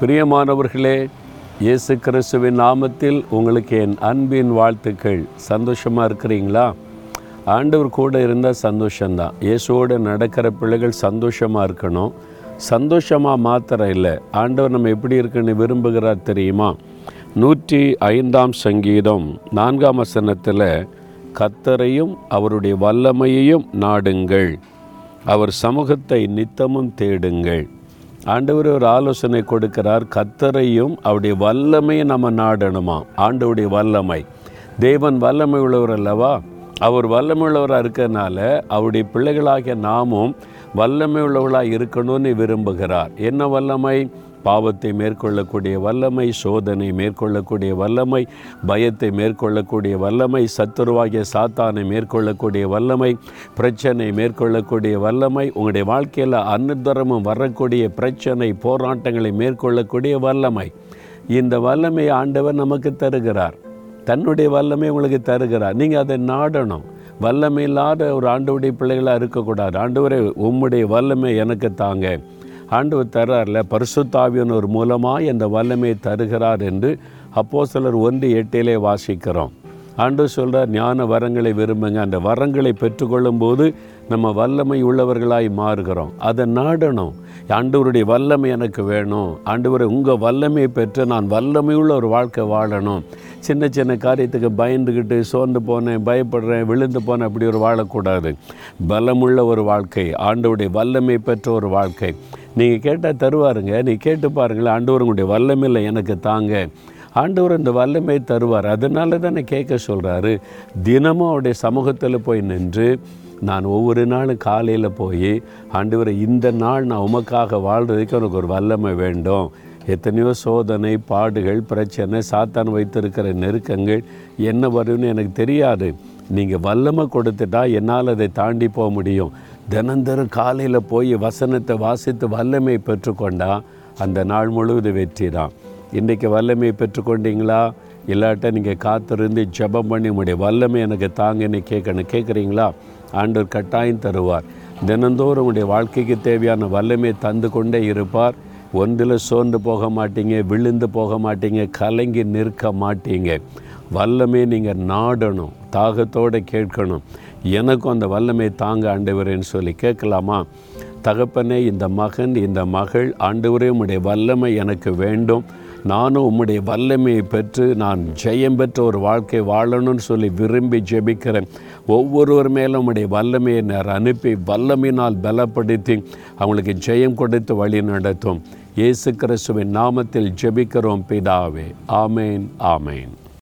பிரியமானவர்களே இயேசு கிறிஸ்துவின் நாமத்தில் உங்களுக்கு என் அன்பின் வாழ்த்துக்கள். சந்தோஷமாக இருக்கிறீங்களா? ஆண்டவர் கூட இருந்தால் சந்தோஷம்தான். இயேசுவோடு நடக்கிற பிள்ளைகள் சந்தோஷமாக இருக்கணும். சந்தோஷமாக மாத்திரம் இல்லை. ஆண்டவர் நம்ம எப்படி இருக்குன்னு விரும்புகிறார் தெரியுமா? நூற்றி ஐந்தாம் சங்கீதம் நான்காம் வசனத்தில் கத்தரையும் அவருடைய வல்லமையையும் நாடுங்கள். அவர் சமூகத்தை நித்தமும் தேடுங்கள். ஆண்டவர் ஒரு ஆலோசனை கொடுக்கிறார் கத்தரையும் அவருடைய வல்லமையை நம்ம நாடணுமா? ஆண்டவுடைய வல்லமை. தேவன் வல்லமை உள்ளவர் அல்லவா? அவர் வல்லமை உள்ளவராக இருக்கிறதுனால அவருடைய பிள்ளைகளாகிய நாமும் வல்லமை உள்ளவர்களாக இருக்கணும்னு விரும்புகிறார். என்ன வல்லமை? பாவத்தை மேற்கொள்ளக்கூடிய வல்லமை சோதனை மேற்கொள்ளக்கூடிய வல்லமை பயத்தை மேற்கொள்ளக்கூடிய வல்லமை சத்துருவாகிய சாத்தானை மேற்கொள்ளக்கூடிய வல்லமை பிரச்சனை மேற்கொள்ளக்கூடிய வல்லமை உங்களுடைய வாழ்க்கையில் அன்னதரமும் வரக்கூடிய பிரச்சனை போராட்டங்களை மேற்கொள்ளக்கூடிய வல்லமை. இந்த வல்லமை ஆண்டவர் நமக்கு தருகிறார். தன்னுடைய வல்லமை உங்களுக்கு தருகிறார். நீங்கள் அதை நாடணும். வல்லமை இல்லாத ஒரு ஆண்டவுடைய பிள்ளைகளாக இருக்கக்கூடாது. ஆண்டவரே உம்முடைய வல்லமை எனக்கு தாங்க. ஆண்டவர் தர்றார்ல பரிசுத்தாவியன் ஒரு மூலமாக இந்த வல்லமையை தருகிறார் என்று அப்போ சிலர் ஒன்று எட்டிலே வாசிக்கிறோம். ஆண்டு சொல்கிறார் ஞான வரங்களை விரும்புங்க. அந்த வரங்களை பெற்றுக்கொள்ளும் போது நம்ம வல்லமை உள்ளவர்களாய் மாறுகிறோம். அதை நாடணும். ஆண்டவருடைய வல்லமை எனக்கு வேணும். ஆண்டவரை உங்கள் வல்லமையை பெற்று நான் வல்லமையுள்ள ஒரு வாழ்க்கை வாழணும். சின்ன சின்ன காரியத்துக்கு பயந்துக்கிட்டு சோர்ந்து போனேன் பயப்படுறேன் விழுந்து போனேன் அப்படி ஒரு வாழக்கூடாது. பலமுள்ள ஒரு வாழ்க்கை ஆண்டவருடைய வல்லமை பெற்ற ஒரு வாழ்க்கை. நீங்கள் கேட்டால் தருவாருங்க நீ கேட்டு பாருங்களேன் ஆண்டவர் உங்களுடைய வல்லமையில் எனக்கு தாங்க. ஆண்டவர் இந்த வல்லமை தருவார். அதனால தானே கேட்க சொல்கிறாரு தினமும் அவருடைய சமூகத்தில் போய் நின்று நான் ஒவ்வொரு நாளும் காலையில் போய் ஆண்டவரை இந்த நாள் நான் உமக்காக வாழ்கிறதுக்கு எனக்கு ஒரு வல்லமை வேண்டும். எத்தனையோ சோதனை பாடுகள் பிரச்சனை சாத்தான் வைத்திருக்கிற நெருக்கங்கள் என்ன வரும்னு எனக்கு தெரியாது. நீங்கள் வல்லமை கொடுத்துட்டா என்னால் அதை தாண்டி போக முடியும். தினந்தரும் காலையில் போய் வசனத்தை வாசித்து வல்லமை பெற்றுக்கொண்டா அந்த நாள் முழுவதும் வெற்றி தான். இன்றைக்கி வல்லமை பெற்றுக்கொண்டீங்களா? இல்லாட்ட நீங்கள் காத்திருந்து ஜெபம் பண்ணி உங்களுடைய வல்லமை எனக்கு தாங்கன்னு கேட்கணும் கேட்குறீங்களா ஆண்டவர் கட்டாயம் தருவார். தினந்தோறும் உங்களுடைய வாழ்க்கைக்கு தேவையான வல்லமையை தந்து கொண்டே இருப்பார். ஒன்றில் சோர்ந்து போக மாட்டீங்க விழுந்து போக மாட்டீங்க கலங்கி நிற்க மாட்டீங்க. வல்லமே நீங்கள் நாடணும் தாகத்தோடு கேட்கணும். எனக்கும் அந்த வல்லமை தாங்க ஆண்டவரேன்னு சொல்லி கேட்கலாமா? தகப்பனே இந்த மகன் இந்த மகள் ஆண்டவரே உம்முடைய வல்லமை எனக்கு வேண்டும். நானும் உம்முடைய வல்லமையை பெற்று நான் ஜெயம் பெற்ற ஒரு வாழ்க்கை வாழணும்னு சொல்லி விரும்பி ஜெபிக்கிறேன். ஒவ்வொருவர் மேலும் உம்முடைய வல்லமையை நேர் அனுப்பி வல்லமையினால் பலப்படுத்தி அவங்களுக்கு ஜெயம் கொடுத்து வழி நடத்தும். இயேசு கிறிஸ்துவின் நாமத்தில் ஜெபிக்கிறோம் பிதாவே. ஆமேன் ஆமேன்.